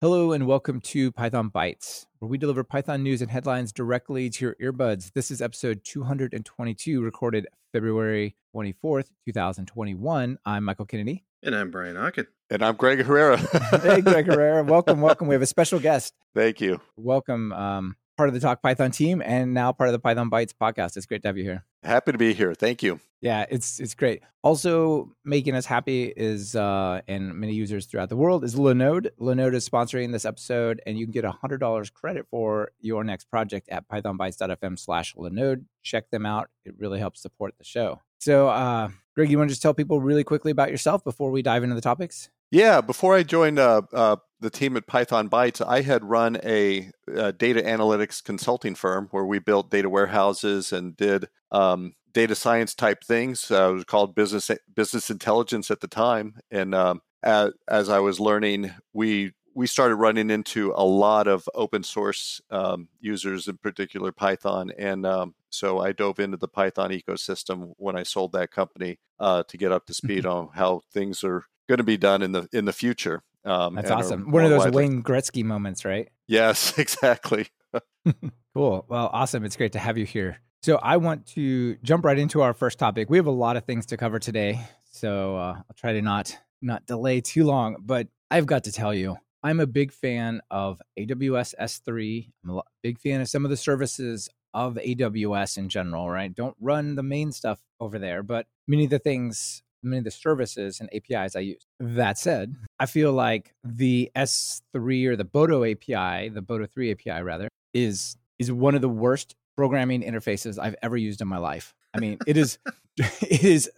Hello and welcome to Python Bytes, where we deliver Python news and headlines directly to your earbuds. This is episode 222, recorded February 24th, 2021. I'm Michael Kennedy. And I'm Brian Okken. And I'm Greg Herrera. hey, Greg Herrera. Welcome, welcome. We have a special guest. Thank you. Welcome. Um, part of the Talk Python team and now part of the Python Bytes podcast. It's great to have you here. Happy to be here. Thank you. Yeah, it's it's great. Also making us happy is uh and many users throughout the world is Linode. Linode is sponsoring this episode and you can get a hundred dollars credit for your next project at pythonbytes.fm slash Linode. Check them out. It really helps support the show. So uh Greg, you want to just tell people really quickly about yourself before we dive into the topics? Yeah, before I joined uh, uh, the team at Python Bytes, I had run a, a, data analytics consulting firm where we built data warehouses and did um, data science type things. Uh, it was called business business intelligence at the time, and um, as, as, I was learning, we we started running into a lot of open source um, users, in particular Python, and um, so I dove into the Python ecosystem when I sold that company uh, to get up to speed on how things are going to be done in the in the future. Um, That's awesome. One of those widely. Wayne Gretzky moments, right? Yes, exactly. cool. Well, awesome. It's great to have you here. So I want to jump right into our first topic. We have a lot of things to cover today, so uh, I'll try to not not delay too long. But I've got to tell you, I'm a big fan of AWS S3. I'm a big fan of some of the services of AWS in general. Right? Don't run the main stuff over there, but many of the things many of the services and APIs I use. That said, I feel like the S3 or the Boto API, the Boto 3 API rather, is is one of the worst programming interfaces I've ever used in my life. I mean, it is it is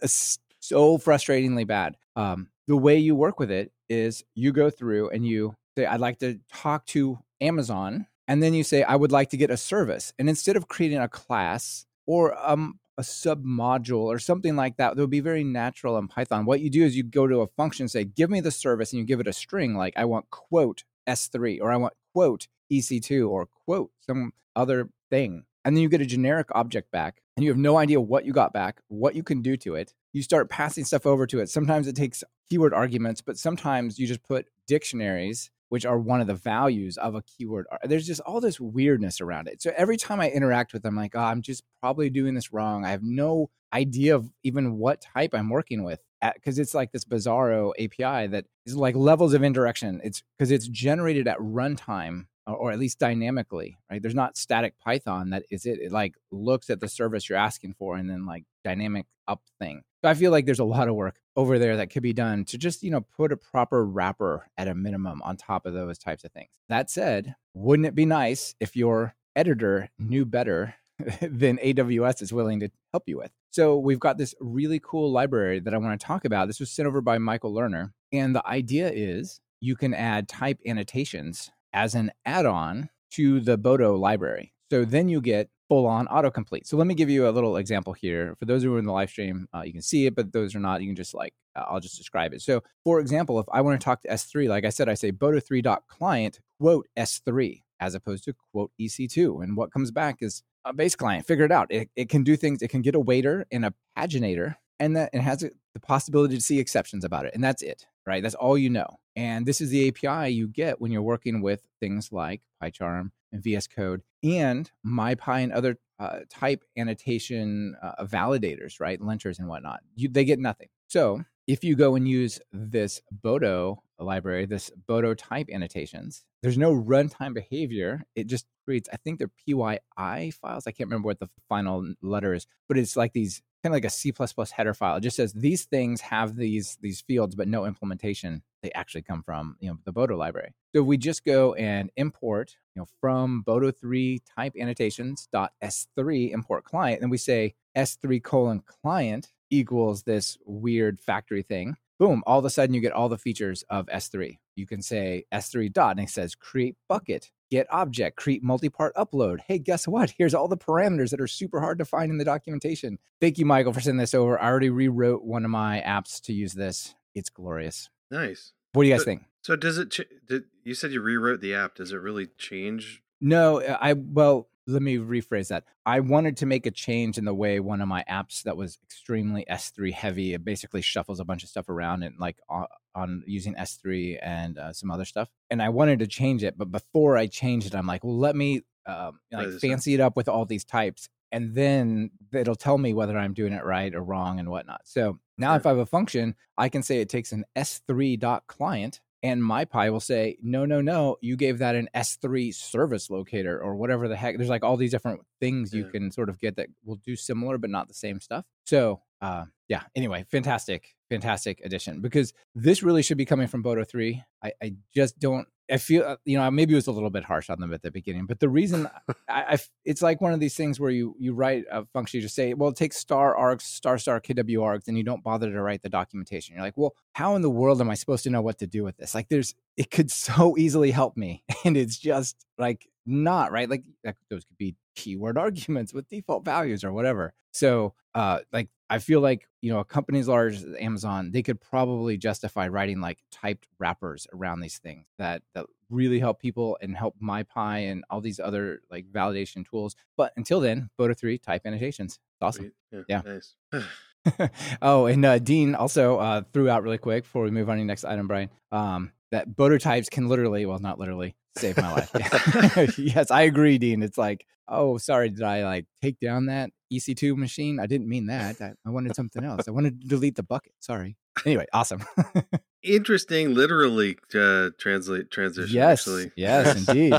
so frustratingly bad. Um, the way you work with it is you go through and you say, "I'd like to talk to Amazon," and then you say, "I would like to get a service." And instead of creating a class or um, a sub module or something like that that would be very natural in Python. What you do is you go to a function, say, give me the service, and you give it a string like I want quote S3 or I want quote EC2 or quote some other thing. And then you get a generic object back and you have no idea what you got back, what you can do to it. You start passing stuff over to it. Sometimes it takes keyword arguments, but sometimes you just put dictionaries which are one of the values of a keyword. There's just all this weirdness around it. So every time I interact with them, like, oh, I'm just probably doing this wrong. I have no idea of even what type I'm working with because it's like this bizarro API that is like levels of indirection. It's because it's generated at runtime or at least dynamically, right? There's not static Python that is it. It like looks at the service you're asking for and then like dynamic up thing. So I feel like there's a lot of work over there that could be done to just, you know, put a proper wrapper at a minimum on top of those types of things. That said, wouldn't it be nice if your editor knew better than AWS is willing to help you with? So we've got this really cool library that I want to talk about. This was sent over by Michael Lerner. And the idea is you can add type annotations as an add on to the Boto library. So then you get full on autocomplete. So let me give you a little example here. For those who are in the live stream, uh, you can see it, but those are not, you can just like, uh, I'll just describe it. So for example, if I want to talk to S3, like I said, I say boto3.client quote S3 as opposed to quote EC2. And what comes back is a base client. Figure it out. It, it can do things. It can get a waiter and a paginator, and that it has the possibility to see exceptions about it. And that's it, right? That's all you know. And this is the API you get when you're working with things like PyCharm and VS Code and MyPy and other uh, type annotation uh, validators, right? Linters and whatnot. You, they get nothing. So if you go and use this Boto library, this Boto type annotations, there's no runtime behavior. It just creates, I think they're PYI files. I can't remember what the final letter is, but it's like these kind of like a C++ header file. It just says these things have these these fields, but no implementation. They actually come from you know the Boto library. So we just go and import you know from Boto3 type annotations dot s3 import client, and we say s3 colon client equals this weird factory thing. Boom! All of a sudden, you get all the features of S3. You can say S3 dot, and it says create bucket get object, create multi-part upload. Hey, guess what? Here's all the parameters that are super hard to find in the documentation. Thank you, Michael, for sending this over. I already rewrote one of my apps to use this. It's glorious. Nice. What do you guys so, think? So does it? Ch- did you said you rewrote the app? Does it really change? No, uh, I well, let me rephrase that. I wanted to make a change in the way one of my apps that was extremely S3 heavy. It basically shuffles a bunch of stuff around and like on, on using S3 and uh, some other stuff. And I wanted to change it, but before I changed it, I'm like, well, let me um, like fancy it up with all these types, and then it'll tell me whether I'm doing it right or wrong and whatnot. So now, if I have a function, I can say it takes an S3 dot client and MyPy will say, no, no, no, you gave that an S3 service locator or whatever the heck. There's like all these different things you can sort of get that will do similar but not the same stuff. So, uh, yeah, anyway, fantastic, fantastic addition because this really should be coming from Boto 3. I, I just don't I feel uh, you know maybe it was a little bit harsh on them at the beginning, but the reason I, I, it's like one of these things where you you write a function, you just say, well, take star args, star star kw args, and you don't bother to write the documentation. You're like, well, how in the world am I supposed to know what to do with this? Like, there's it could so easily help me, and it's just like not right. Like those could be keyword arguments with default values or whatever. So, uh, like I feel like you know a company as large as Amazon, they could probably justify writing like typed wrappers around these things that that really help people and help MyPy and all these other like validation tools. But until then, Boto three type annotations. It's awesome. Yeah. yeah. Nice. oh, and uh, Dean also uh, threw out really quick before we move on to the next item, Brian. Um, that Boto types can literally, well, not literally, save my life. yes, I agree, Dean. It's like, oh, sorry, did I like take down that EC2 machine? I didn't mean that. I, I wanted something else. I wanted to delete the bucket. Sorry. Anyway, awesome. Interesting, literally uh, translate transition. Yes, actually. yes, indeed.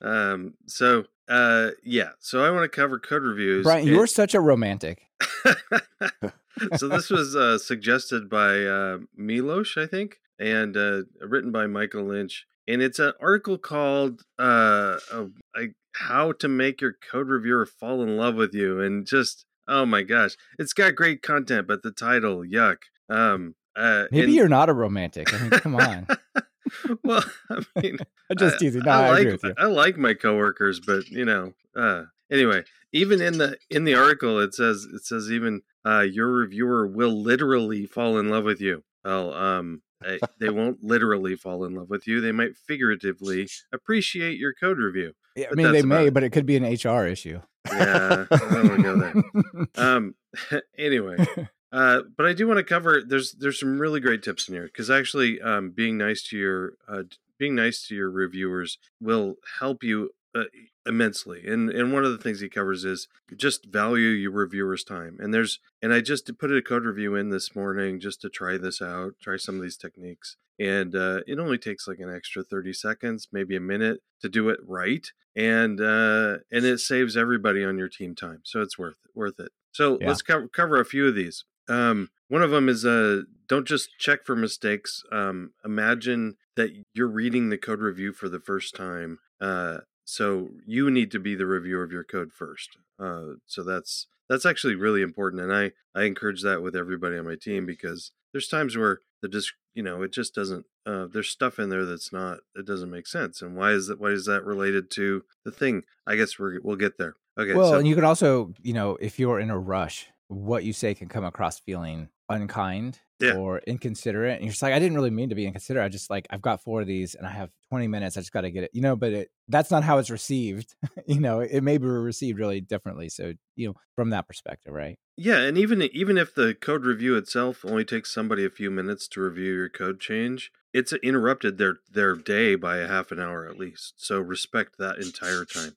um. So, uh, yeah. So I want to cover code reviews. Brian, you're such a romantic. so this was uh, suggested by uh, Milos, I think, and uh, written by Michael Lynch and it's an article called uh, uh "How to Make Your Code Reviewer Fall in Love with You," and just oh my gosh, it's got great content, but the title, yuck. Um, uh, maybe and... you're not a romantic. I mean, come on. well, I mean, just teasing. No, I, I, like I like my coworkers, but you know, uh, anyway, even in the in the article, it says it says even uh, your reviewer will literally fall in love with you. Well, um, they won't literally fall in love with you. They might figuratively appreciate your code review. Yeah, I mean, they may, it. but it could be an HR issue. Yeah, I don't go there. Um, anyway, uh, but I do want to cover. There's there's some really great tips in here because actually, um, being nice to your uh, being nice to your reviewers will help you uh, immensely. And and one of the things he covers is just value your reviewers' time. And there's and I just put a code review in this morning just to try this out, try some of these techniques. And uh, it only takes like an extra 30 seconds, maybe a minute to do it right. And uh, and it saves everybody on your team time. So it's worth it, worth it. So yeah. let's cover, cover a few of these. Um, one of them is uh, don't just check for mistakes. Um, imagine that you're reading the code review for the first time uh, so you need to be the reviewer of your code first. Uh, so that's that's actually really important, and I I encourage that with everybody on my team because there's times where the just you know it just doesn't uh, there's stuff in there that's not it doesn't make sense and why is that why is that related to the thing i guess we're, we'll get there okay well so, and you can also you know if you're in a rush what you say can come across feeling unkind yeah. or inconsiderate. And you're just like, I didn't really mean to be inconsiderate. I just like, I've got four of these and I have 20 minutes. I just got to get it, you know, but it, that's not how it's received. you know, it may be received really differently. So, you know, from that perspective, right? Yeah. And even, even if the code review itself only takes somebody a few minutes to review your code change, it's interrupted their, their day by a half an hour at least. So respect that entire time.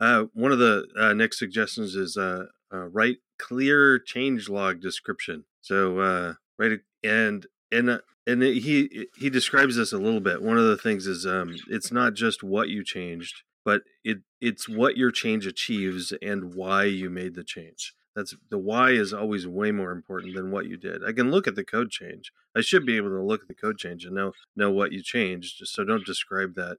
Uh, one of the uh, next suggestions is uh, uh, write clear change log description. So uh, right and and uh, and he he describes this a little bit. One of the things is um, it's not just what you changed, but it it's what your change achieves and why you made the change. That's the why is always way more important than what you did. I can look at the code change. I should be able to look at the code change and know know what you changed. So don't describe that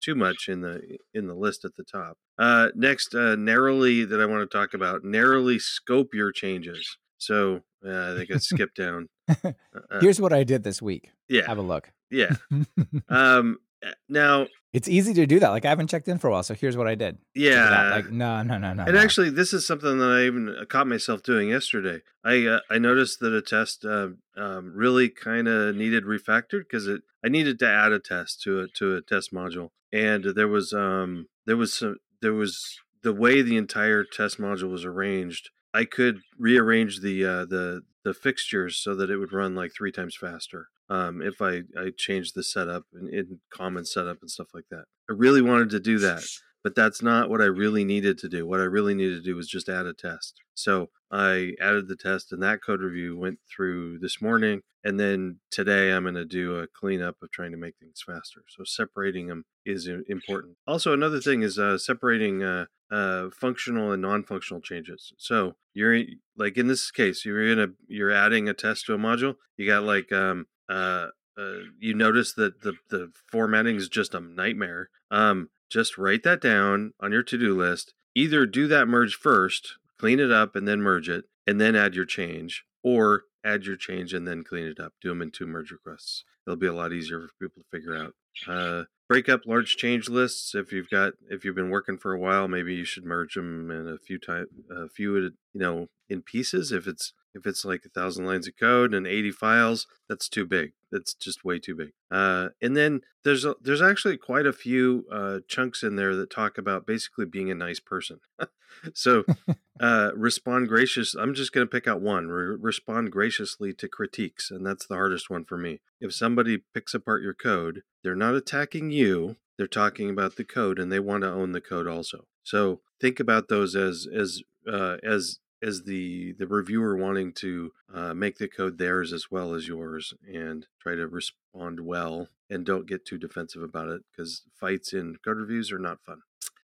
too much in the in the list at the top. Uh, next, uh, narrowly that I want to talk about narrowly scope your changes. So uh, I think I skipped down. Uh, uh, Here's what I did this week. Yeah, have a look. Yeah. um. Eh, now it's easy to do that. Like I haven't checked in for a while, so here's what I did. Yeah. Like no, no, no, no. And no. actually, this is something that I even uh, caught myself doing yesterday. I uh, I noticed that a test uh, um, really kind of needed refactored because it I needed to add a test to a to a test module, and there was um there was some there was the way the entire test module was arranged, I could rearrange the uh, the the fixtures so that it would run like three times faster. Um, if I I changed the setup in, in common setup and stuff like that. I really wanted to do that, but that's not what I really needed to do. What I really needed to do was just add a test. So I added the test, and that code review went through this morning. And then today, I'm going to do a cleanup of trying to make things faster. So separating them is important. Also, another thing is uh, separating uh, uh, functional and non-functional changes. So you're like in this case, you're in a you're adding a test to a module. You got like um, uh, uh, you notice that the the formatting is just a nightmare. Um, just write that down on your to-do list. Either do that merge first, clean it up, and then merge it, and then add your change, or add your change and then clean it up. Do them in two merge requests. It'll be a lot easier for people to figure out. Uh, break up large change lists. If you've got if you've been working for a while, maybe you should merge them in a few time a few you know in pieces. If it's if it's like a thousand lines of code and 80 files, that's too big. That's just way too big. Uh, and then there's a, there's actually quite a few uh, chunks in there that talk about basically being a nice person. so uh, respond gracious. I'm just going to pick out one. Re- respond graciously to critiques, and that's the hardest one for me. If somebody picks apart your code, they're not attacking you. They're talking about the code, and they want to own the code also. So think about those as as uh, as as the the reviewer wanting to uh, make the code theirs as well as yours and try to respond well and don't get too defensive about it because fights in code reviews are not fun.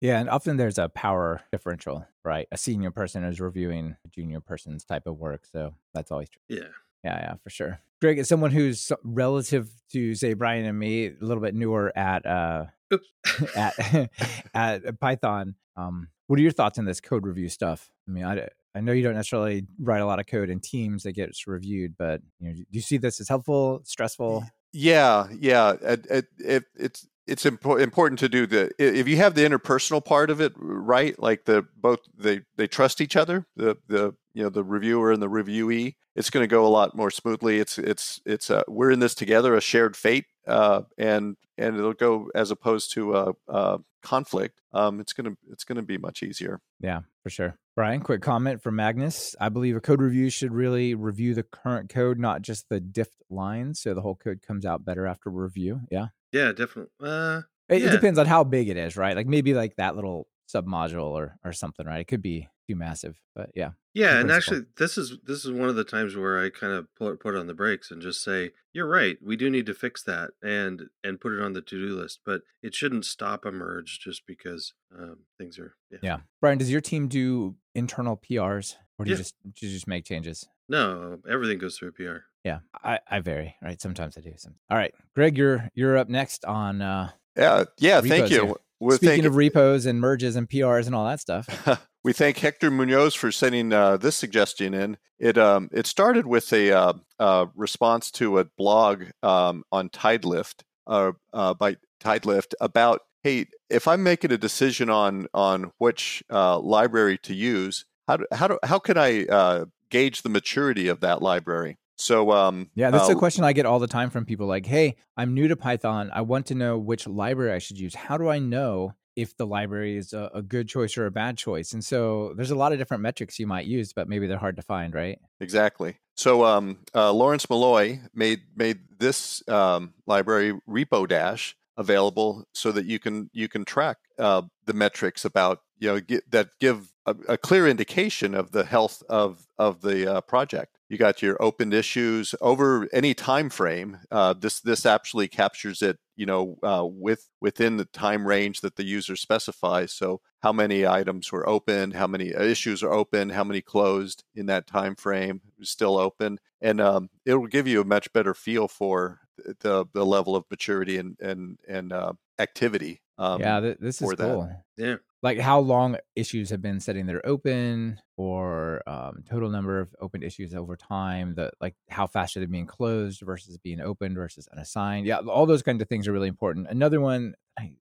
Yeah and often there's a power differential right? A senior person is reviewing a junior person's type of work so that's always true yeah. Yeah yeah for sure. Greg as someone who's relative to say brian and me a little bit newer at uh at at python um what are your thoughts on this code review stuff? I mean i I know you don't necessarily write a lot of code in teams that gets reviewed, but you know, do you see this as helpful, stressful? Yeah, yeah. It, it, it, it's it's impo- important to do the if you have the interpersonal part of it right, like the both they they trust each other, the the you know the reviewer and the reviewee, it's going to go a lot more smoothly. It's it's it's uh, we're in this together, a shared fate, uh, and and it'll go as opposed to a conflict. Um, it's gonna it's gonna be much easier. Yeah, for sure. Brian, quick comment from Magnus. I believe a code review should really review the current code, not just the diff lines, so the whole code comes out better after review. Yeah. Yeah, definitely. Uh, it, yeah. it depends on how big it is, right? Like maybe like that little submodule or or something, right? It could be too massive, but yeah. Yeah, and actually, this is this is one of the times where I kind of put put on the brakes and just say, "You're right. We do need to fix that and and put it on the to do list." But it shouldn't stop a merge just because um, things are. Yeah. yeah. Brian, does your team do internal PRs, or do yeah. you just do you just make changes? No, everything goes through a PR. Yeah, I, I vary. Right, sometimes I do. Some. All right, Greg, you're you're up next on. uh Yeah, yeah. Thank you. Speaking of repos and merges and PRs and all that stuff. we thank Hector Munoz for sending uh, this suggestion in. It um, it started with a uh, uh, response to a blog um, on Tidelift uh, uh, by Tidelift about hey, if I'm making a decision on on which uh, library to use, how do, how do, how can I gauge the maturity of that library? So, um, yeah, that's uh, a question I get all the time from people like, hey, I'm new to Python. I want to know which library I should use. How do I know if the library is a, a, good choice or a bad choice? And so there's a lot of different metrics you might use, but maybe they're hard to find, right? Exactly. So um, uh, Lawrence Malloy made made this um, library Repo Dash available so that you can you can track uh, the metrics about you know get, that give a, a, clear indication of the health of of the uh, project. You got your opened issues over any time frame. Uh, this this actually captures it, you know, uh, with within the time range that the user specifies. So how many items were opened, how many issues are open, how many closed in that time frame, still open, and um, it will give you a much better feel for the the level of maturity and and and uh, activity. Um, yeah, th- this is cool. That. Yeah, like how long issues have been sitting there open, or um, total number of open issues over time. The like how fast are they being closed versus being opened versus unassigned. Yeah, all those kinds of things are really important. Another one,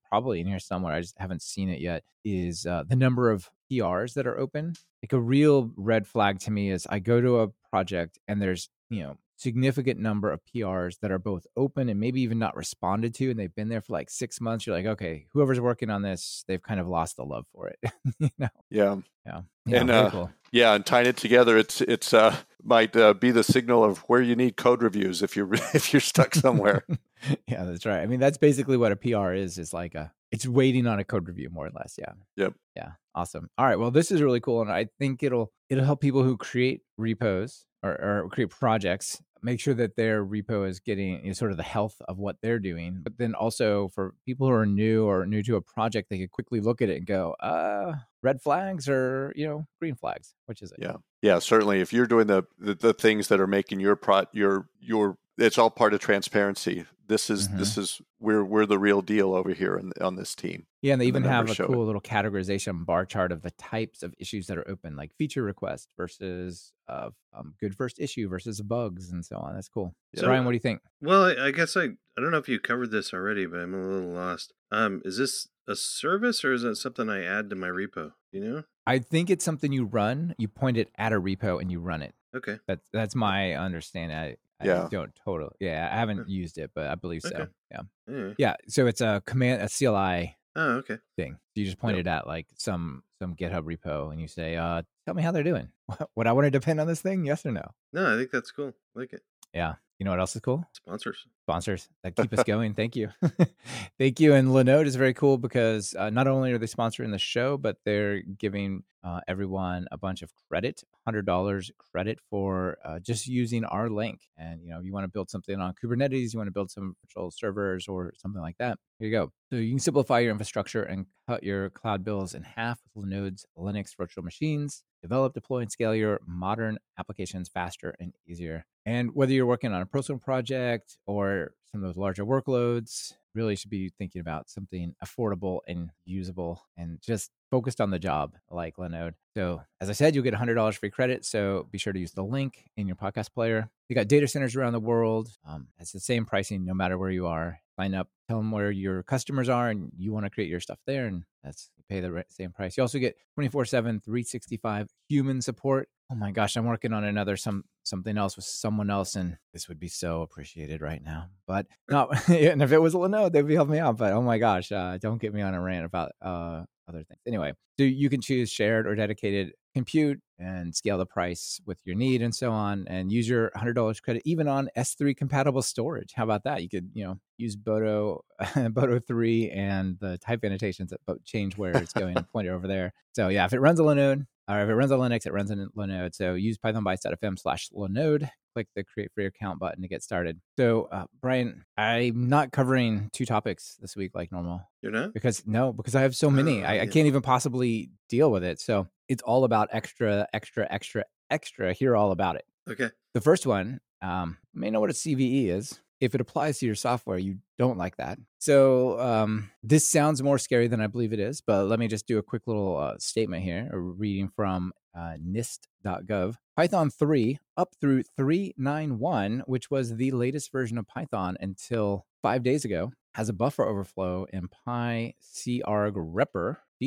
probably in here somewhere, I just haven't seen it yet, is uh, the number of PRs that are open. Like a real red flag to me is I go to a project and there's you know significant number of PRs that are both open and maybe even not responded to, and they've been there for like six months. You're like, okay, whoever's working on this, they've kind of lost the love for it. you know? Yeah. Yeah. Yeah. And, uh, cool. Yeah, and tying it together, it's it's uh might uh, be the signal of where you need code reviews if you're if you're stuck somewhere. yeah, that's right. I mean, that's basically what a PR is. Is like a it's waiting on a code review more or less. Yeah. Yep. Yeah. Awesome. All right. Well, this is really cool, and I think it'll it'll help people who create repos or, or create projects make sure that their repo is getting you know, sort of the health of what they're doing. But then also for people who are new or new to a project, they could quickly look at it and go, uh, red flags or, you know, green flags. Which is it? Yeah. Yeah. Certainly. If you're doing the, the, the things that are making your pro, your, your, it's all part of transparency. This is mm-hmm. this is we're we're the real deal over here on, on this team. Yeah, and they even the have a cool it. little categorization bar chart of the types of issues that are open, like feature request versus uh, um, good first issue versus bugs and so on. That's cool. So, Brian, what do you think? Well, I, I guess I I don't know if you covered this already, but I'm a little lost. Um, is this a service or is it something I add to my repo? You know? I think it's something you run. You point it at a repo and you run it. Okay. That's that's my understanding. I, yeah. Don't totally. Yeah, I haven't used it, but I believe so. Okay. Yeah. yeah. Yeah. So it's a command, a CLI. Oh, okay. Thing. You just pointed yep. at like some some GitHub repo, and you say, "Uh, tell me how they're doing. Would I want to depend on this thing? Yes or no?" No, I think that's cool. I like it. Yeah. You know what else is cool? Sponsors. Sponsors that keep us going. Thank you. Thank you. And Linode is very cool because uh, not only are they sponsoring the show, but they're giving uh, everyone a bunch of credit, $100 credit for uh, just using our link. And, you know, if you want to build something on Kubernetes, you want to build some virtual servers or something like that, here you go. So you can simplify your infrastructure and cut your cloud bills in half with Linode's Linux virtual machines. Develop, deploy, and scale your modern applications faster and easier. And whether you're working on a personal project or some of those larger workloads, really should be thinking about something affordable and usable and just focused on the job like Linode. So, as I said, you'll get $100 free credit. So, be sure to use the link in your podcast player. You got data centers around the world. Um, it's the same pricing no matter where you are. Sign up, tell them where your customers are, and you want to create your stuff there. And that's pay the same price. You also get 24 7, 365 human support. Oh my gosh, I'm working on another some something else with someone else, and this would be so appreciated right now. But no, and if it was a Linode, they'd be helping me out. But oh my gosh, uh, don't get me on a rant about uh, other things. Anyway, so you can choose shared or dedicated compute and scale the price with your need and so on and use your $100 credit even on S3 compatible storage. How about that? You could, you know, use Boto Boto 3 and the type annotations that change where it's going and point it over there. So yeah, if it runs a Linode or if it runs on Linux, it runs in Linode. So use pythonbytes.fm slash Linode click the create free account button to get started. So, uh, Brian, I'm not covering two topics this week like normal. You're not? Because no, because I have so many. Uh, I, yeah. I can't even possibly deal with it. So it's all about extra, extra, extra, extra. Hear all about it. Okay. The first one, um, may know what a CVE is. If it applies to your software, you don't like that. So um, this sounds more scary than I believe it is. But let me just do a quick little uh, statement here, a reading from uh, NIST.gov. Python 3 up through 391, which was the latest version of Python until five days ago, has a buffer overflow in PyCarg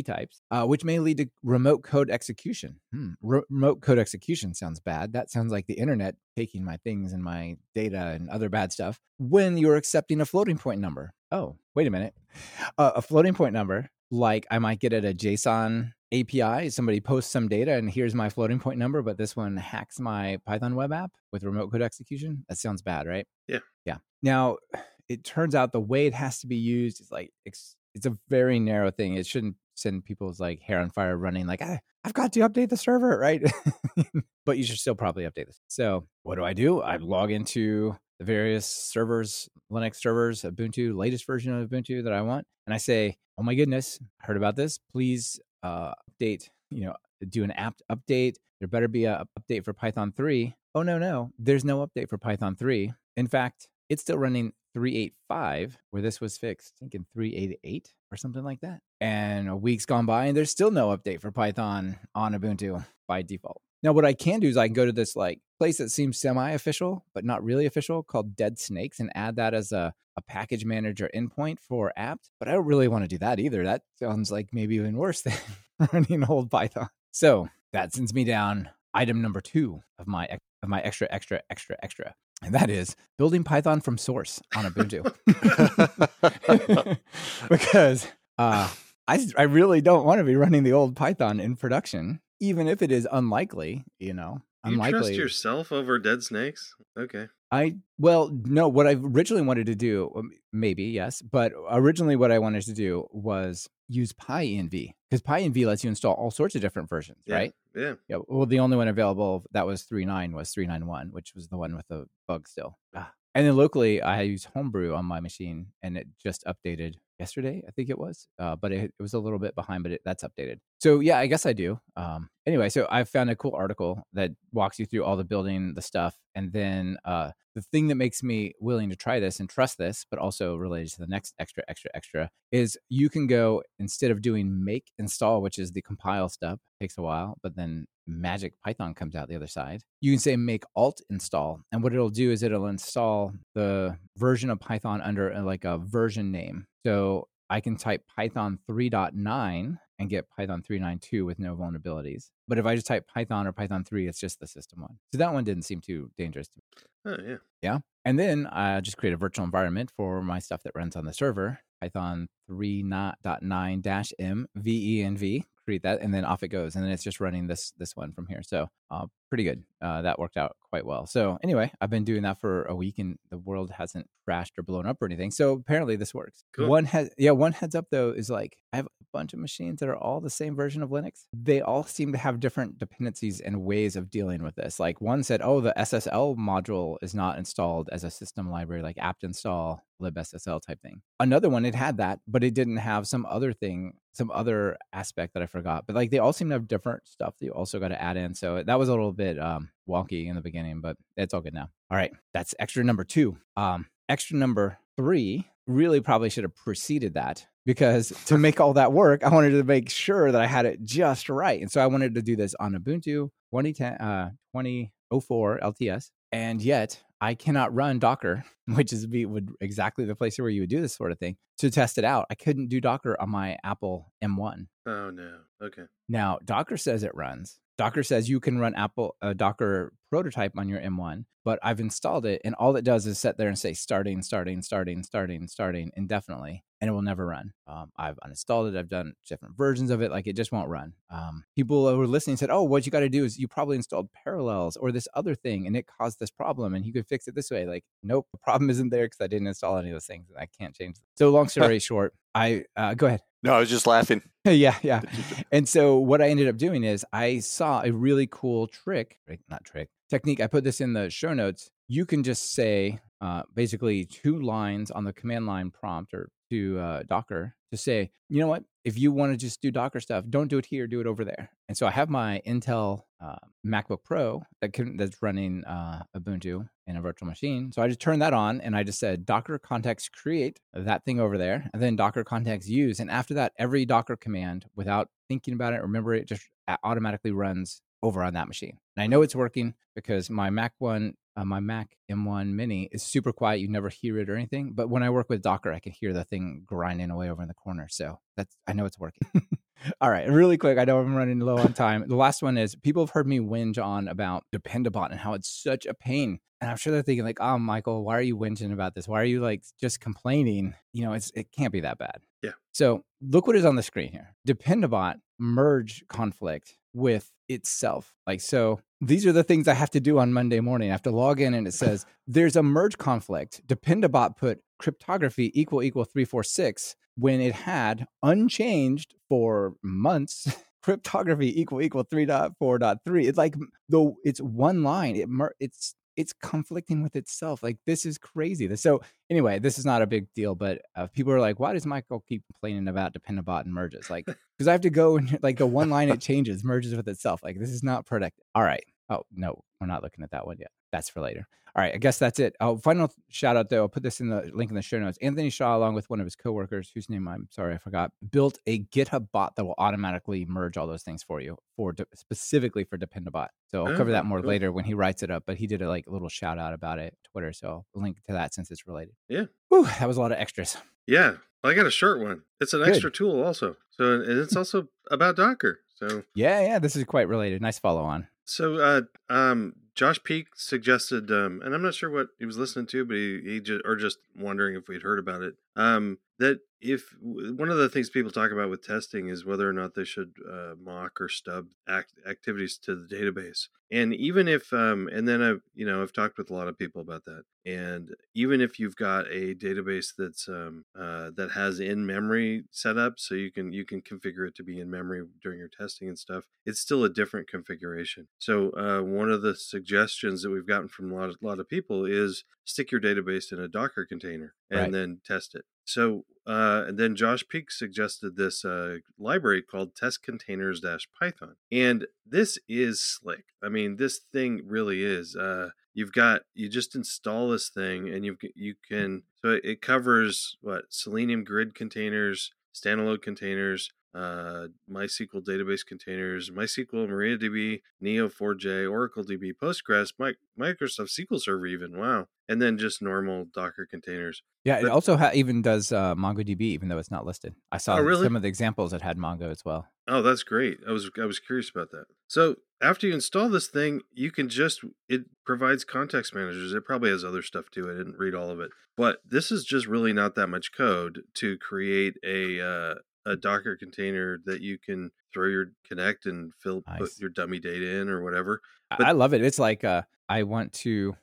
types, uh, which may lead to remote code execution. Hmm. Re- remote code execution sounds bad. That sounds like the internet taking my things and my data and other bad stuff when you're accepting a floating point number. Oh, wait a minute. Uh, a floating point number, like I might get at a JSON API, somebody posts some data and here's my floating point number, but this one hacks my Python web app with remote code execution. That sounds bad, right? Yeah. Yeah. Now, it turns out the way it has to be used is like it's, it's a very narrow thing. It shouldn't send people's like hair on fire running like I, I've got to update the server, right? but you should still probably update this. So, what do I do? I log into the various servers, Linux servers, Ubuntu, latest version of Ubuntu that I want, and I say, "Oh my goodness, heard about this? Please uh, update, you know, do an apt update. There better be a update for Python 3. Oh, no, no, there's no update for Python 3. In fact, it's still running 385 where this was fixed, I think in 388 or something like that. And a week's gone by and there's still no update for Python on Ubuntu by default. Now, what I can do is I can go to this like place that seems semi-official but not really official called deadsnakes and add that as a, a package manager endpoint for apt. But I don't really want to do that either. That sounds like maybe even worse than running old Python. So that sends me down item number two of my of my extra extra extra extra. And that is building Python from source on Ubuntu. because uh, I, I really don't want to be running the old Python in production, even if it is unlikely, you know. Unlikely. You trust yourself over deadsnakes? Okay. I well, no. What I originally wanted to do, um, maybe yes, but originally what I wanted to do was use PyEnv because PyEnv lets you install all sorts of different versions, Yeah. right? Yeah. Yeah. Well, the only one available that was 3.9 was 3.9.1, which was the one with the bug still. Ah. And then locally, I use Homebrew on my machine, and it just updated yesterday, I think it was. Uh, but it, it was a little bit behind, but it, that's updated. So yeah, I guess I do. Um, anyway, so I found a cool article that walks you through all the building, the stuff, and then uh, the thing that makes me willing to try this and trust this, but also related to the next extra, extra, extra, is you can go instead of doing make install, which is the compile step, takes a while, but then magic Python comes out the other side. You can say make altinstall. And what it'll do is it'll install the version of Python under uh, like a version name. So I can type Python 3.9 and get Python 3.9.2 with no vulnerabilities. But if I just type Python or Python 3, it's just the system one. So that one didn't seem too dangerous to me. Oh yeah. And then I just create a virtual environment for my stuff that runs on the server, Python 3.9-m venv, create that, and then off it goes. And then it's just running this this one from here. So uh, pretty good. Uh, that worked out quite well. So anyway, I've been doing that for a week, and the world hasn't crashed or blown up or anything. So apparently this works. Cool. One has yeah. One heads up though is like I have a bunch of machines that are all the same version of Linux. They all seem to have different dependencies and ways of dealing with this. Like one said, oh, the SSL module is not installed as a system library, like apt install libssl type thing. Another one, it had that, but it didn't have some other thing, some other aspect that I forgot. But like they all seem to have different stuff that you also got to add in. So that was a little bit um, wonky in the beginning, but it's all good now. All right, that's extra number two. Um, extra number three really probably should have preceded that because to make all that work, I wanted to make sure that I had it just right. And so I wanted to do this on Ubuntu 2010, uh, 2004 LTS. And yet I cannot run Docker, which is be would exactly the place where you would do this sort of thing to test it out. I couldn't do Docker on my Apple M1. Oh no. Okay. Now, Docker says it runs. Docker says you can run Apple a Docker prototype on your M1, but I've installed it and all it does is sit there and say starting, starting, starting, starting, starting indefinitely, and it will never run. Um, I've uninstalled it. I've done different versions of it. Like it just won't run. Um, people who were listening said, "Oh, what you got to do is you probably installed Parallels or this other thing, and it caused this problem, and you could fix it this way." Like, nope, the problem isn't there because I didn't install any of those things, and I can't change. Them. So, long story short, I uh, go ahead. No, I was just laughing. yeah, yeah. And so what I ended up doing is I saw a really cool trick, right, not trick, technique. I put this in the show notes. You can just say uh, basically two lines on the command line prompt or to uh, Docker to say, you know what, if you want to just do Docker stuff, don't do it here, do it over there. And so I have my Intel uh, MacBook Pro that can, that's running uh, Ubuntu in a virtual machine. So I just turned that on and I just said Docker context create that thing over there, and then Docker context use. And after that, every Docker command, without thinking about it, remember it just automatically runs over on that machine. And I know it's working because my Mac one, uh, my Mac M1 Mini is super quiet. You never hear it or anything. But when I work with Docker, I can hear the thing grinding away over in the corner. So that's I know it's working. All right, really quick. I know I'm running low on time. The last one is people have heard me whinge on about Dependabot and how it's such a pain. And I'm sure they're thinking like, "Oh, Michael, why are you whinging about this? Why are you like just complaining? You know, it's it can't be that bad." Yeah. So look what is on the screen here. Dependabot merge conflict with itself. Like so, these are the things I have to do on Monday morning. I have to log in and it says there's a merge conflict. Dependabot put cryptography equal equal three four six when it had unchanged for months. cryptography equal equal 3.4.3 it's like the it's one line it mer- it's it's conflicting with itself like this is crazy so anyway this is not a big deal but uh, people are like why does michael keep complaining about dependabot and merges? Like because i have to go and like the one line it changes merges with itself like this is not productive all right oh no we're not looking at that one yet that's for later all right i guess that's it oh final shout out though i'll put this in the link in the show notes anthony shaw along with one of his coworkers whose name i'm sorry i forgot built a github bot that will automatically merge all those things for you for de- specifically for dependabot so i'll cover Oh, that more cool. later when he writes it up but he did a like little shout out about it twitter so i'll link to that since it's related Yeah. Whew, that was a lot of extras Yeah. I got a short one. It's an Good. extra tool also. So and it's hmm. also about Docker. So yeah yeah this is quite related nice follow on so uh um Josh Peak suggested, um, and I'm not sure what he was listening to, but he, he just or just wondering if we'd heard about it. Um, that if one of the things people talk about with testing is whether or not they should uh, mock or stub act, activities to the database. And even if um, and then i've you know i've talked with a lot of people about that. And even if you've got a database that's um, uh, that has in memory set up so you can you can configure it to be in memory during your testing and stuff it's still a different configuration. So uh, one of the suggestions that we've gotten from a lot of, lot of people is stick your database in a docker container and right. then test it so, uh, and then Josh Peak suggested this uh, library called Test Containers Python, and this is slick. I mean, this thing really is. Uh, you've got you just install this thing, and you you can so it covers what Selenium grid containers, standalone containers, uh, MySQL database containers, MySQL, MariaDB, Neo4j, Oracle DB, Postgres, My, Microsoft SQL Server, even. Wow. And then just normal Docker containers. Yeah, but, it also ha- even does uh, MongoDB, even though it's not listed. I saw oh, really? some of the examples that had Mongo as well. Oh, that's great. I was I was curious about that. So after you install this thing, you can just it provides context managers. It probably has other stuff too. I didn't read all of it, but this is just really not that much code to create a uh, a Docker container that you can throw your connect and fill nice. put your dummy data in or whatever. But, I love it. It's like uh, I want to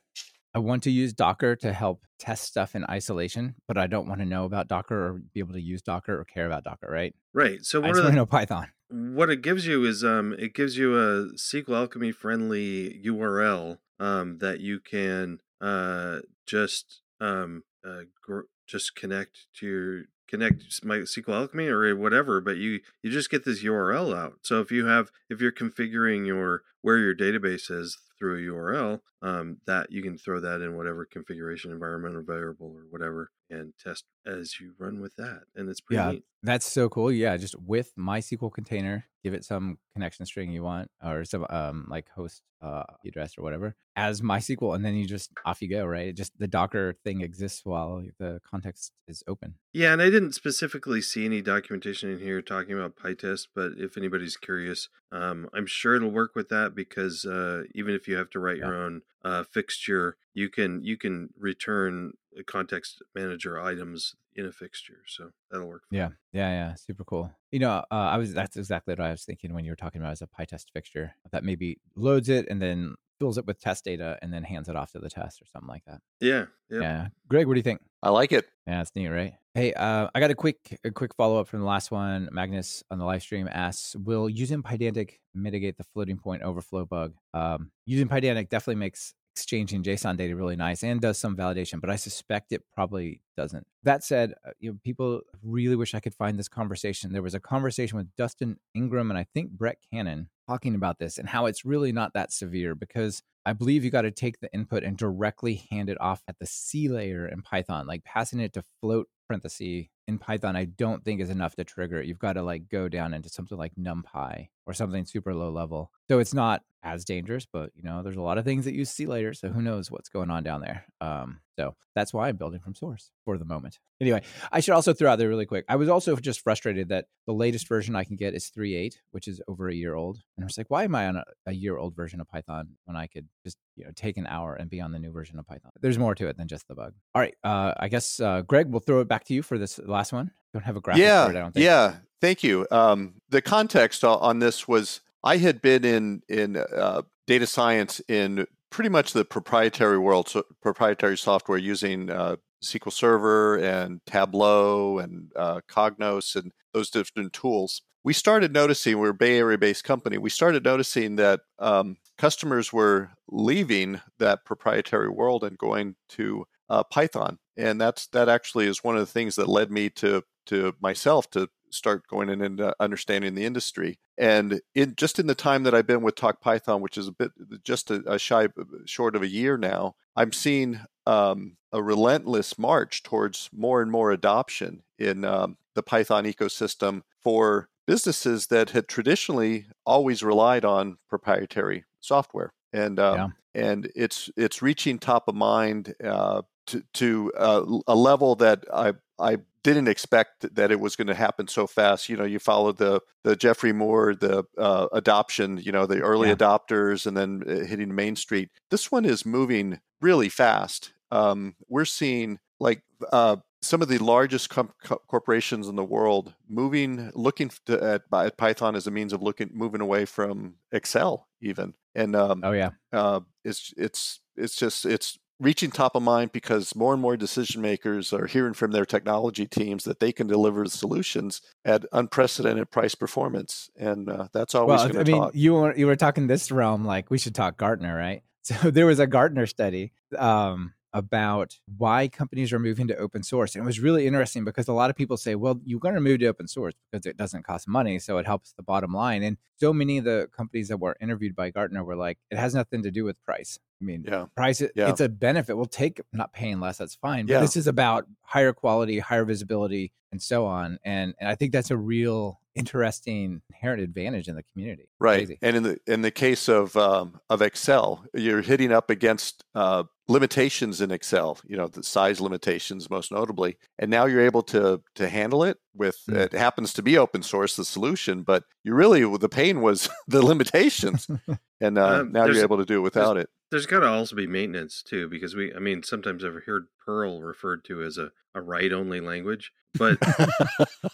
I want to use Docker to help test stuff in isolation, but I don't want to know about Docker or be able to use Docker or care about Docker, right? Right. So what I just want to know Python. What it gives you is um it gives you a SQLAlchemy friendly URL um that you can uh just um uh gr- just connect to your connect my SQLAlchemy or eh, whatever, but you you just get this URL out. So if you have if you're configuring your where your database is through a URL, um, that you can throw that in whatever configuration environmental variable or whatever and test as you run with that. And it's pretty yeah, neat. That's so cool. Yeah, just with MySQL container, give it some connection string you want or some um like host uh address or whatever as MySQL, and then you just off you go, right? just the Docker thing exists while the context is open. Yeah, and I didn't specifically see any documentation in here talking about PyTest, but if anybody's curious, um, I'm sure it'll work with that because uh, even if you have to write yeah. your own uh, fixture, you can you can return context manager items in a fixture. So that'll work. yeah, yeah, yeah, super cool. You know, uh, I was that's exactly what I was thinking when you were talking about as a PyTest fixture that maybe loads it and then fills it with test data and then hands it off to the test or something like that. Yeah, yeah. Yeah, Greg, what do you think? I like it. Yeah, it's neat, right? Hey, uh, I got a quick a quick follow up from the last one. Magnus on the live stream asks, "Will using Pydantic mitigate the floating point overflow bug?" Um, using Pydantic definitely makes exchanging JSON data really nice and does some validation, but I suspect it probably doesn't. That said, uh, you know, people really wish I could find this conversation. There was a conversation with Dustin Ingram and I think Brett Cannon talking about this and how it's really not that severe because I believe you got to take the input and directly hand it off at the C layer in Python, like passing it to float parenthesis in Python, I don't think is enough to trigger it. You've got to like go down into something like NumPy or something super low level. So it's not as dangerous, but you know, there's a lot of things that you see later. So who knows what's going on down there. Um, so that's why I'm building from source for the moment. Anyway, I should also throw out there really quick. I was also just frustrated that the latest version I can get is 3.8, which is over a year old. And I was like, why am I on a, a year old version of Python when I could just you know take an hour and be on the new version of Python? There's more to it than just the bug. All right, uh, I guess uh, Greg, we'll throw it back to you for this last one. Don't have a graphic yeah, it, I don't think. Yeah, thank you. Um, the context on this was I had been in in uh, data science in pretty much the proprietary world, so proprietary software using uh, SQL Server and Tableau and uh, Cognos and those different tools. We started noticing we're a Bay Area based company. We started noticing that um, customers were leaving that proprietary world and going to uh, Python, and that's that actually is one of the things that led me to to myself to start going in and uh, understanding the industry. And in just in the time that I've been with Talk Python, which is a bit just a, a shy short of a year now, I'm seeing um, a relentless march towards more and more adoption in um, the Python ecosystem for businesses that had traditionally always relied on proprietary software. And um, yeah. and it's it's reaching top of mind. Uh, to, to uh, a level that I I didn't expect that it was going to happen so fast. You know, you followed the the Geoffrey Moore, the uh, adoption, you know, the early yeah. adopters, and then uh, hitting Main Street. This one is moving really fast. Um, we're seeing like uh, some of the largest com- corporations in the world moving, looking to, at, at, Python as a means of looking, moving away from Excel, even. And um, oh yeah, uh, it's it's it's just it's reaching top of mind because more and more decision makers are hearing from their technology teams that they can deliver solutions at unprecedented price performance, and uh, that's always well, I mean, talk. you were you were talking this realm like we should talk Gartner, right? So there was a Gartner study um, about why companies are moving to open source. And it was really interesting because a lot of people say, well, you're going to move to open source because it doesn't cost money. So it helps the bottom line. And so many of the companies that were interviewed by Gartner were like, it has nothing to do with price. I mean, yeah. price, yeah. it's a benefit. We'll take not paying less, that's fine. But yeah. this is about higher quality, higher visibility, and so on. And, and I think that's a real interesting inherent advantage in the community. Right. And in the in the case of um, of Excel, you're hitting up against uh, limitations in Excel, you know, the size limitations most notably. And now you're able to to handle it with mm. it happens to be open source the solution, but you really the pain was the limitations. and uh, um, now you're able to do it without it. There's got to also be maintenance too, because we, I mean, sometimes I've heard Perl referred to as a, a write only language, but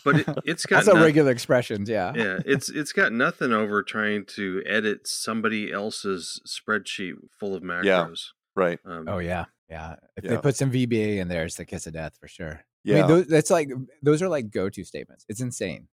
but it, has got that's a regular expressions, yeah, yeah. It's it's got nothing over trying to edit somebody else's spreadsheet full of macros. Yeah. Right. Um, oh yeah, yeah. If yeah. they put some VBA in there, it's the kiss of death for sure. Yeah, I mean, those, that's like those are like go-to statements. It's insane.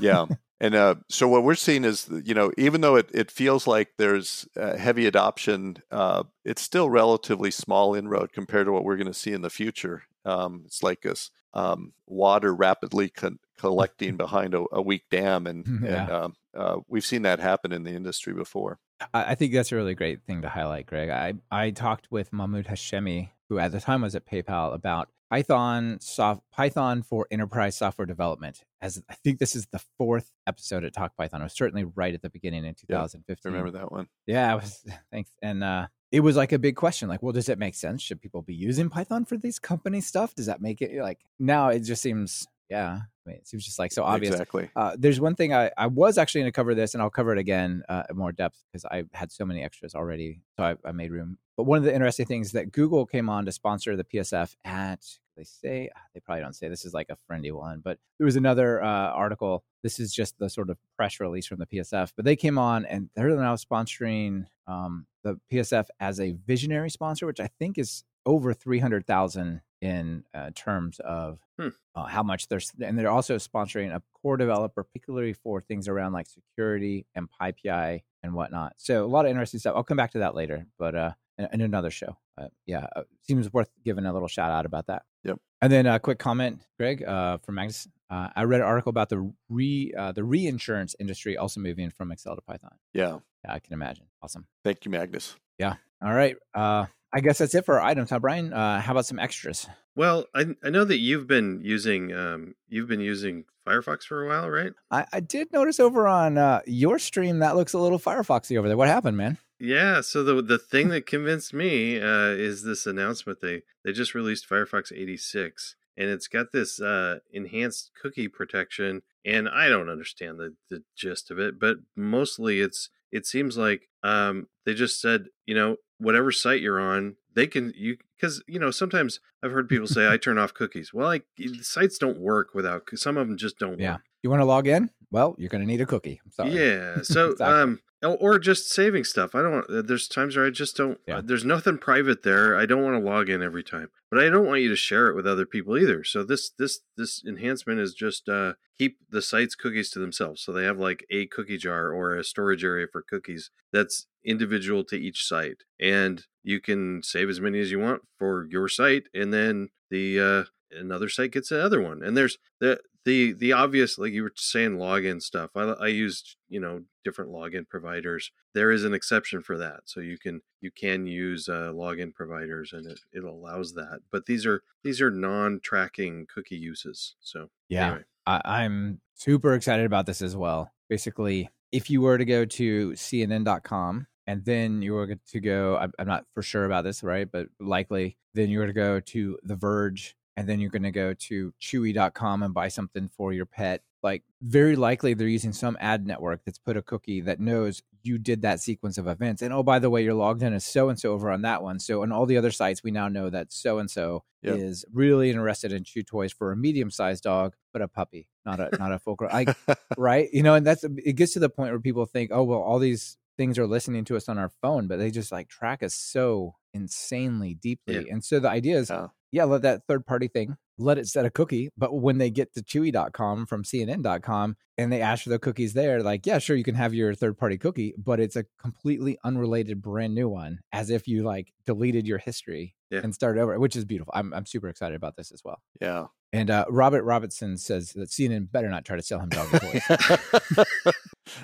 yeah, and uh, so what we're seeing is, you know, even though it, it feels like there's uh, heavy adoption, uh, it's still relatively small inroad compared to what we're going to see in the future. Um, it's like this um, water rapidly con- collecting behind a, a, weak dam, and, yeah. and um, uh, we've seen that happen in the industry before. I think that's a really great thing to highlight, Greg. I, I talked with Mahmoud Hashemi, who at the time was at PayPal, about Python soft Python for enterprise software development. As I think this is the fourth episode at Talk Python. I was certainly right at the beginning in 2015. Yeah, remember that one? Yeah, I was. Thanks. And uh, it was like a big question. Like, well, does it make sense? Should people be using Python for these company stuff? Does that make it like now? It just seems yeah. I mean, it seems just like so obvious. Exactly. Uh, there's one thing I, I was actually going to cover this, and I'll cover it again uh, in more depth because I had so many extras already, so I, I, made room. But one of the interesting things that Google came on to sponsor the PSF at they say ah, they probably don't say this is like a friendly one, but there was another uh, article. This is just the sort of press release from the PSF, but they came on and they're now sponsoring um, the PSF as a visionary sponsor, which I think is over three hundred thousand in uh, terms of hmm. uh, how much they're and they're also sponsoring a core developer particularly for things around like security and PyPI and whatnot. So a lot of interesting stuff. I'll come back to that later but uh in, in another show. Uh, yeah uh, seems worth giving a little shout out about that. Yep. And then a quick comment greg uh, from magnus. Uh, i read an article about the re uh, the reinsurance industry also moving from excel to python. Yeah. Yeah i can imagine. Awesome. Thank you magnus. Yeah. All right uh I guess that's it for our items. Huh, Brian? Uh, how about some extras? Well, I I know that you've been using um you've been using Firefox for a while, right? I, I did notice over on uh, your stream that looks a little Firefoxy over there. What happened, man? Yeah, so the the thing that convinced me uh, is this announcement they they just released Firefox 86 and it's got this uh, enhanced cookie protection and I don't understand the the gist of it, but mostly it's it seems like um, they just said, you know, whatever site you're on, they can you because you know sometimes I've heard people say I turn off cookies. Well, like sites don't work without some of them just don't. Yeah, work. you want to log in? Well, you're going to need a cookie. I'm sorry. Yeah. So exactly. um, or just saving stuff. I don't. Uh, there's times where I just don't. Yeah. Uh, there's nothing private there. I don't want to log in every time, but I don't want you to share it with other people either. So this this this enhancement is just uh, keep the site's cookies to themselves. So they have like a cookie jar or a storage area for cookies that's individual to each site, and you can save as many as you want for your site, and then the uh, another site gets another one. And there's the the the obvious like you were saying login stuff i, I used you know different login providers there is an exception for that so you can you can use uh, login providers and it, it allows that but these are these are non-tracking cookie uses so yeah anyway. I, i'm super excited about this as well basically if you were to go to cnn.com and then you were to go. I'm, I'm not for sure about this, right? But likely, then you were to go to The Verge, and then you're going to go to Chewy.com and buy something for your pet. Like, very likely, they're using some ad network that's put a cookie that knows you did that sequence of events. And oh, by the way, you're logged in as so and so over on that one. So on all the other sites, we now know that so and so is really interested in chew toys for a medium sized dog, but a puppy, not a not a full grown. I right? You know, and that's it gets to the point where people think, oh well, all these things are listening to us on our phone, but they just like track us so insanely deeply. And so the idea is, Yeah. Yeah, let that third party thing let it set a cookie. But when they get to chewy.com from CNN.com and they ask for the cookies there, like, yeah, sure, you can have your third party cookie, but it's a completely unrelated brand new one, as if you like deleted your history Yeah. and started over, which is beautiful. I'm I'm super excited about this as well. yeah. And uh, Robert Robertson says that CNN better not try to sell him doggy toys.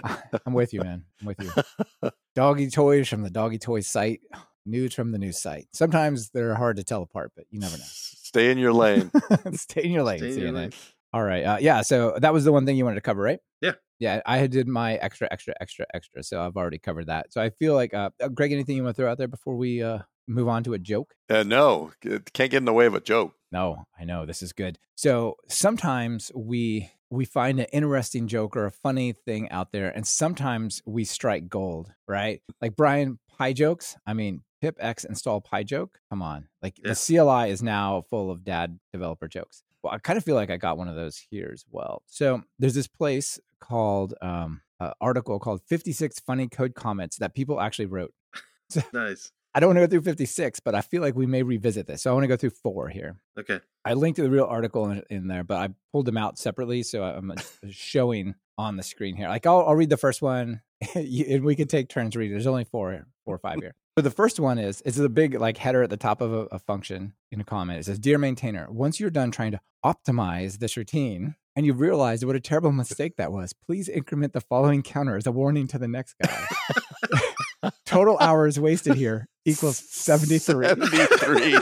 I'm with you, man. I'm with you. Doggy toys from the doggy toys site, news from the news site. Sometimes they're hard to tell apart, but you never know. Stay in your lane. Stay in your lane. Stay in CNN. your lane. All right. Uh, yeah. So that was the one thing you wanted to cover, right? Yeah. Yeah. I did my extra, extra, extra, extra. So I've already covered that. So I feel like, uh, uh, Greg, anything you want to throw out there before we uh, move on to a joke? Uh, no, it can't get in the way of a joke. No, I know this is good. So sometimes we we find an interesting joke or a funny thing out there, and sometimes we strike gold, right? Like Brian pyjokes. I mean, pipx install pyjoke. Come on, like Yeah. the CLI is now full of dad developer jokes. Well, I kind of feel like I got one of those here as well. So there's this place called um, uh, article called 56 funny code comments that people actually wrote. Nice. I don't want to go through 56, but I feel like we may revisit this. So I want to go through four here. Okay. I linked to the real article in, in there, but I pulled them out separately, so I'm showing on the screen here. Like I'll, I'll read the first one, you- and we can take turns reading. There's only four, four or five here. So the first one is it's a big like header at the top of a, a function in a comment. It says, "Dear maintainer, once you're done trying to optimize this routine." And you realize what a terrible mistake that was. Please increment the following counter as a warning to the next guy. Total hours wasted here equals 73. 73.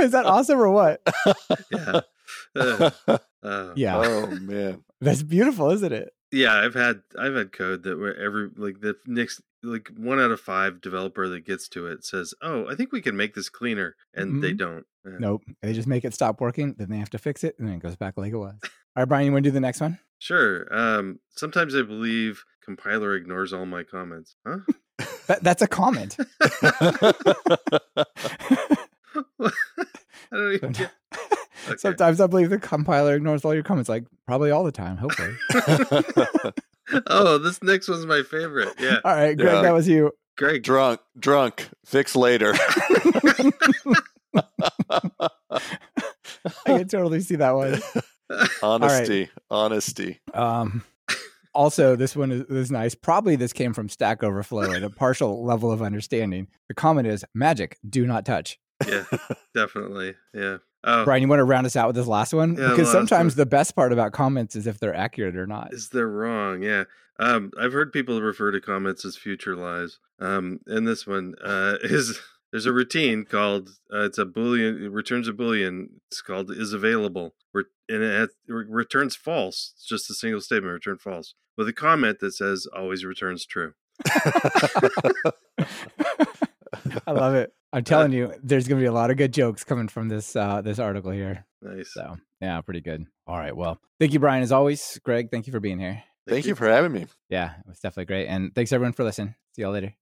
Is that awesome or what? Yeah. Uh, uh, Yeah. Oh man. That's beautiful, isn't it? Yeah, I've had I've had code that where every like the next like one out of five developer that gets to it says, "Oh, I think we can make this cleaner," and they Mhm. don't. Uh, Nope. They just make it stop working, then they have to fix it, and then it goes back like it was. All right, Brian, you want to do the next one? Sure. Um, sometimes I believe compiler ignores all my comments. Huh? That, that's a comment. I don't even get. Okay. Sometimes I believe the compiler ignores all your comments, like probably all the time, hopefully. oh, this next one's my favorite. Yeah, all right, Greg, Yeah. that was you. Greg. drunk, drunk, fix later. I can totally see that one. honesty, honesty. Um, also, this one is, is nice. Probably this came from Stack Overflow at a partial level of understanding. The comment is magic, do not touch. yeah, definitely. Yeah. Oh, Brian, you want to round us out with this last one? Yeah, because sometimes one. the best part about comments is if they're accurate or not. is they're wrong? Yeah. Um, I've heard people refer to comments as future lies. Um, and this one uh, is there's a routine called uh, it's a boolean it returns a boolean. It's called is available. Re- and it, has- it returns false. It's just a single statement. Return false with a comment that says always returns true. I love it. I'm telling you, there's going to be a lot of good jokes coming from this uh, this article here. Nice. So yeah, pretty good. All right, well, thank you, Brian, as always. Greg, thank you for being here. Thank you for having me. Yeah, it was definitely great, and thanks everyone for listening. See y'all later.